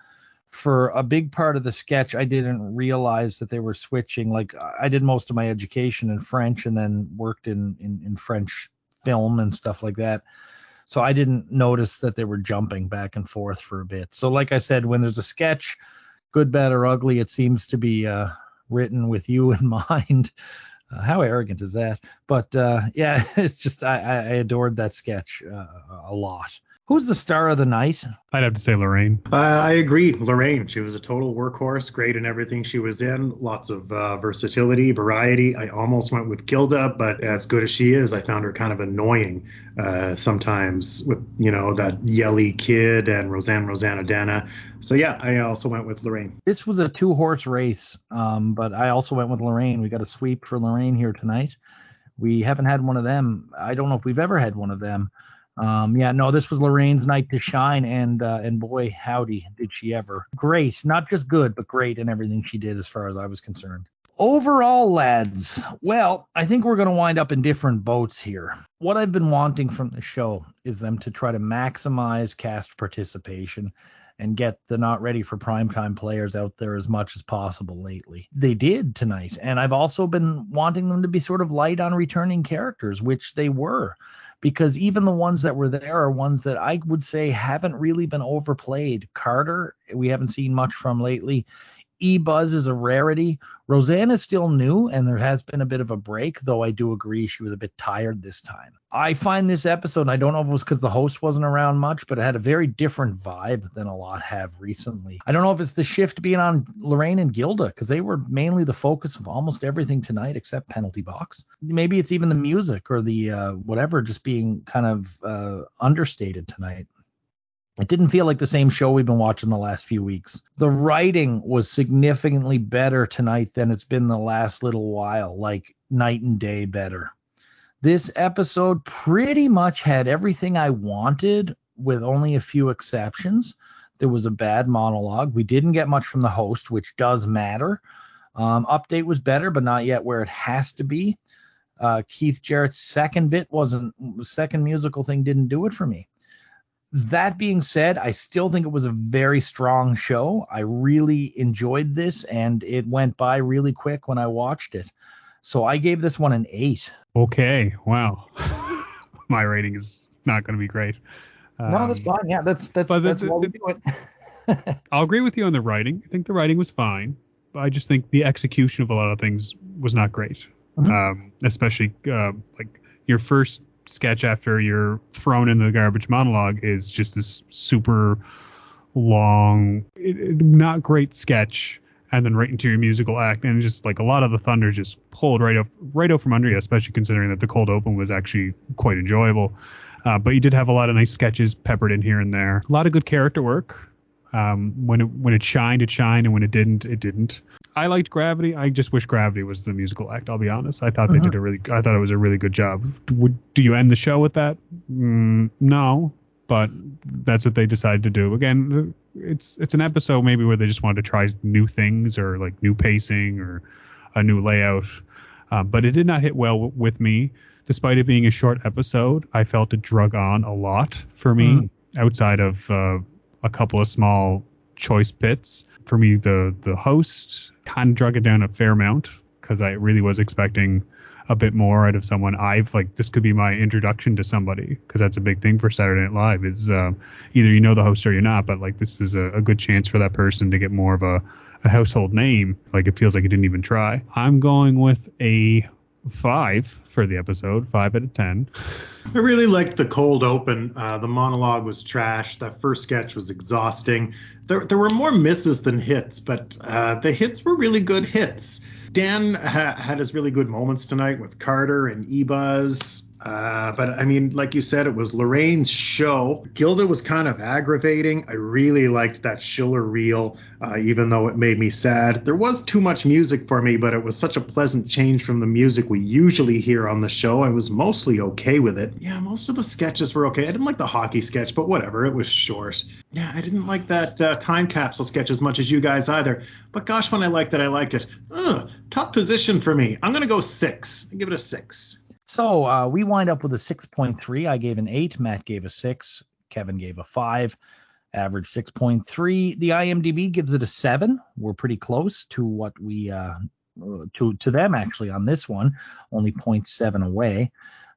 for a big part of the sketch, I didn't realize that they were switching. Like I did most of my education in French and then worked in, in, in French film and stuff like that. So I didn't notice that they were jumping back and forth for a bit. So like I said, when there's a sketch, good, bad, or ugly, it seems to be uh, written with you *laughs* in mind. Uh, how arrogant is that? But uh, yeah, *laughs* it's just I, I adored that sketch uh, a lot. Who's the star of the night? I'd have to say Laraine. Uh, I agree. Laraine. She was a total workhorse, great in everything she was in. Lots of uh, versatility, variety. I almost went with Gilda, but as good as she is, I found her kind of annoying uh, sometimes with, you know, that yelly kid and Roseanne Roseannadanna. So yeah, I also went with Laraine. This was a two horse race, um, but I also went with Laraine. We got a sweep for Laraine here tonight. We haven't had one of them. I don't know if we've ever had one of them. Um, yeah, no, this was Laraine's night to shine, and uh, and boy, howdy, did she ever! Great, not just good, but great in everything she did, as far as I was concerned. Overall, lads, well, I think we're going to wind up in different boats here. What I've been wanting from the show is them to try to maximize cast participation and get the not ready for primetime players out there as much as possible lately. They did tonight, and I've also been wanting them to be sort of light on returning characters, which they were because even the ones that were there are ones that I would say haven't really been overplayed. Carter, we haven't seen much from lately. E Buzz is a rarity. Roseanne is still new, and there has been a bit of a break, though I do agree she was a bit tired this time. I find this episode, I don't know if it was because the host wasn't around much, but it had a very different vibe than a lot have recently. I don't know if it's the shift being on Laraine and Gilda, because they were mainly the focus of almost everything tonight except penalty box. Maybe it's even the music or the uh, whatever just being kind of uh, understated tonight. It didn't feel like the same show we've been watching the last few weeks. The writing was significantly better tonight than it's been the last little while, like night and day better. This episode pretty much had everything I wanted, with only a few exceptions. There was a bad monologue. We didn't get much from the host, which does matter. Um, update was better, but not yet where it has to be. Uh, Keith Jarrett's second bit wasn't second musical thing didn't do it for me. That being said, I still think it was a very strong show. I really enjoyed this, and it went by really quick when I watched it. So I gave this one an eight. Okay, wow. *laughs* My rating is not going to be great. Um, no, that's fine. Yeah, that's that's that's the, why we do it. *laughs* I'll agree with you on the writing. I think the writing was fine, but I just think the execution of a lot of things was not great. Mm-hmm. Um, especially uh, like your first sketch after you're thrown in the garbage monologue is just this super long, not great sketch, and then right into your musical act, and just like a lot of the thunder just pulled right off, right out from under you, especially considering that the cold open was actually quite enjoyable. Uh, but you did have a lot of nice sketches peppered in here and there. A lot of good character work. Um, when it when it shined, it shined, and when it didn't, it didn't. I liked Gravity. I just wish Gravity was the musical act. I'll be honest. I thought they did a really. I thought it was a really good job. Would do you end the show with that? Mm, no, but that's what they decided to do. Again, it's it's an episode maybe where they just wanted to try new things or like new pacing or a new layout. Uh, but it did not hit well w- with me, despite it being a short episode. I felt it drug on a lot for me, mm. outside of uh, a couple of small choice bits. For me, the the host kind of drug it down a fair amount because I really was expecting a bit more out of someone. I've like this could be my introduction to somebody because that's a big thing for Saturday Night Live is uh, either you know the host or you're not, but like this is a, a good chance for that person to get more of a, a household name. Like it feels like it didn't even try. I'm going with a five for the episode, five out of ten. I really liked the cold open. Uh, the monologue was trash. That first sketch was exhausting. There, there were more misses than hits, but uh, the hits were really good hits. Dan ha- had his really good moments tonight with Carter and Ebuzz. Uh, but I mean, like you said, it was Laraine's show. Gilda was kind of aggravating. I really liked that Schiller reel, uh, even though it made me sad. There was too much music for me, but it was such a pleasant change from the music we usually hear on the show. I was mostly okay with it. Yeah, most of the sketches were okay. I didn't like the hockey sketch, but whatever. It was short. Yeah, I didn't like that uh, time capsule sketch as much as you guys either. But gosh, when I liked it, I liked it. Ugh, top position for me. I'm gonna go six. I give it a six. So uh, we wind up with a 6.3. I gave an 8. Matt gave a 6. Kevin gave a 5. Average 6.3. The IMDb gives it a 7. We're pretty close to what we uh, to to them actually on this one, only 0.7 away.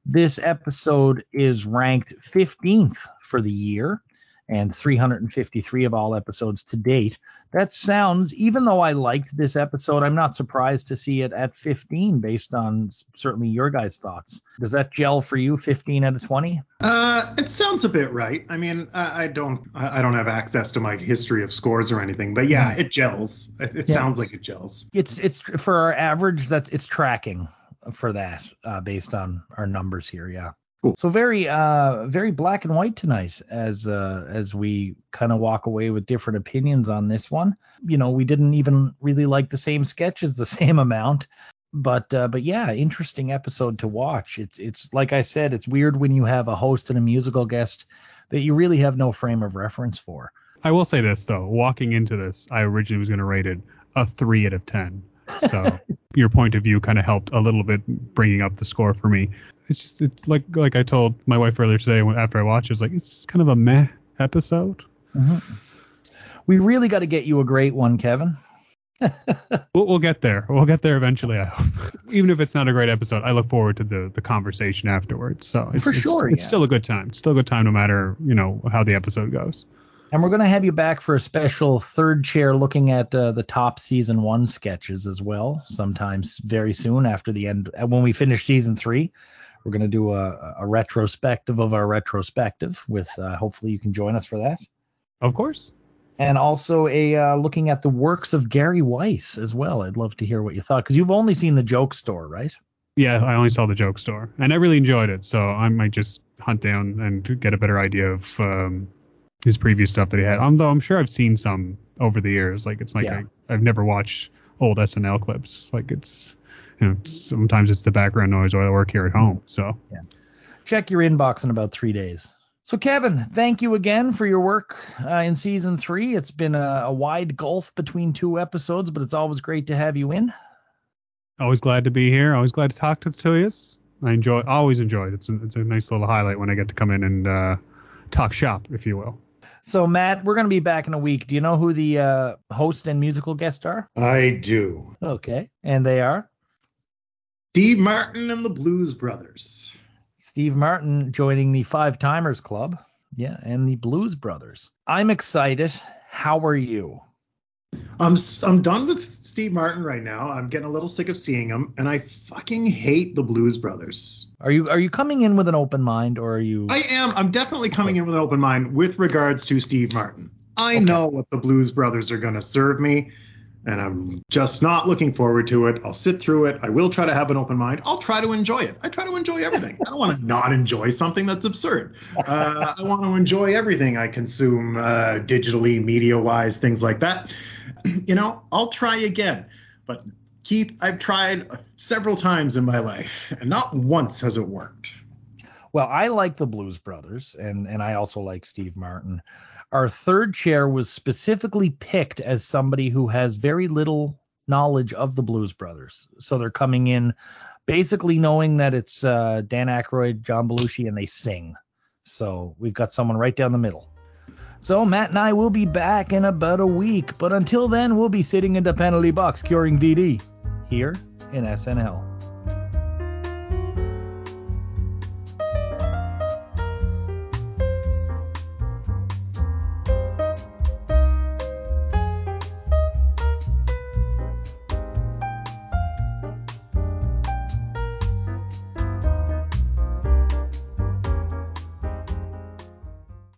This episode is ranked 15th for the year and 353 of all episodes to date. That sounds, even though I liked this episode, I'm not surprised to see it at 15 based on certainly your guys' thoughts. Does that gel for you, 15 out of 20? Uh, it sounds a bit right. I mean, I, I don't, I don't have access to my history of scores or anything, but yeah, it gels. It, it Yeah. sounds like it gels. It's it's for our average that's it's tracking for that uh, based on our numbers here. Yeah. Cool. So very uh very black and white tonight as uh as we kind of walk away with different opinions on this one. You know, we didn't even really like the same sketches the *laughs* same amount. But uh, but yeah, interesting episode to watch. It's it's like I said, it's weird when you have a host and a musical guest that you really have no frame of reference for. I will say this though, walking into this, I originally was going to rate it a three out of ten. So your point of view kind of helped a little bit bringing up the score for me. It's just it's like like I told my wife earlier today when, after I watched, it was like it's just kind of a meh episode. Mm-hmm. We really got to get you a great one, Kevin. *laughs* We'll, we'll get there. We'll get there eventually. I hope. *laughs* Even if it's not a great episode, I look forward to the the conversation afterwards. So it's, For it's- sure, it's yeah. still a good time. It's still a good time no matter you know how the episode goes. And we're going to have you back for a special third chair looking at uh, the top season one sketches as well, sometimes very soon after the end. uh, When we finish season three, we're going to do a, a retrospective of our retrospective with uh, hopefully you can join us for that. Of course. And also a uh, looking at the works of Gary Weis as well. I'd love to hear what you thought because you've only seen the joke store, right? Yeah, I only saw the joke store, and I really enjoyed it. So I might just hunt down and get a better idea of um, his previous stuff that he had. Although I'm sure I've seen some over the years. Like it's like Yeah. I, I've never watched old SNL clips. Like it's you know sometimes it's the background noise while I work here at home. So check your inbox in about three days. So, Kevin, thank you again for your work uh, in season three. It's been a, a wide gulf between two episodes, but it's always great to have you in. always glad to be here. Always glad to talk to the two of yous. I enjoy always enjoyed. It's a, it's a nice little highlight when I get to come in and uh, talk shop, if you will. So, Matt, we're going to be back in a week. Do you know who the uh, host and musical guest are? I do. Okay. And they are Steve Martin and the Blues Brothers. Steve Martin joining the Five Timers Club. Yeah. And the Blues Brothers. I'm excited. How are you? I'm I'm done with Steve Martin right now. I'm getting a little sick of seeing him, and I fucking hate the Blues Brothers. Are you are you coming in with an open mind or are you I am. I'm definitely coming in with an open mind with regards to Steve Martin. I Okay. know what the Blues Brothers are going to serve me, and I'm just not looking forward to it. I'll sit through it. I will try to have an open mind. I'll try to enjoy it. I try to enjoy everything. I don't want to *laughs* not enjoy something that's absurd. Uh, I want to enjoy everything I consume uh, digitally, media wise, things like that. *clears throat* You know, I'll try again. But Keith, I've tried several times in my life, and not once has it worked. Well, I like the Blues Brothers, and and I also like Steve Martin. Our third chair was specifically picked as somebody who has very little knowledge of the Blues Brothers, so they're coming in basically knowing that it's uh, Dan Aykroyd, John Belushi, and they sing. So we've got someone right down the middle. So Matt and I will be back in about a week, but until then, we'll be sitting in the penalty box curing VD here in SNHell.